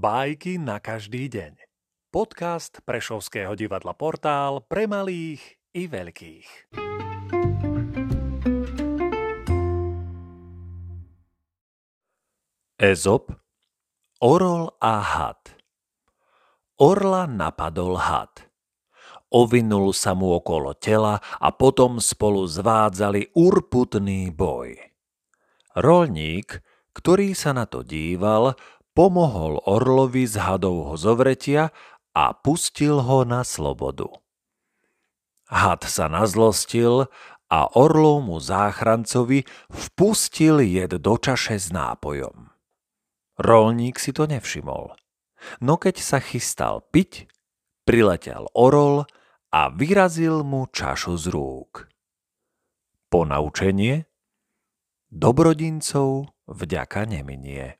Bajky na každý deň. Podcast Prešovského divadla Portál pre malých i veľkých. Ezop, Orol a had Orla napadol had. Ovinul sa mu okolo tela a potom spolu zvádzali urputný boj. Rolník, ktorý sa na to díval, pomohol orlovi z hadovho zovretia a pustil ho na slobodu. Had sa nazlostil a orlovmu záchrancovi vpustil jed do čaše s nápojom. Rolník si to nevšimol. No keď sa chystal piť, priletel orol a vyrazil mu čašu z rúk. Ponaučenie? Dobrodincov vďaka neminie.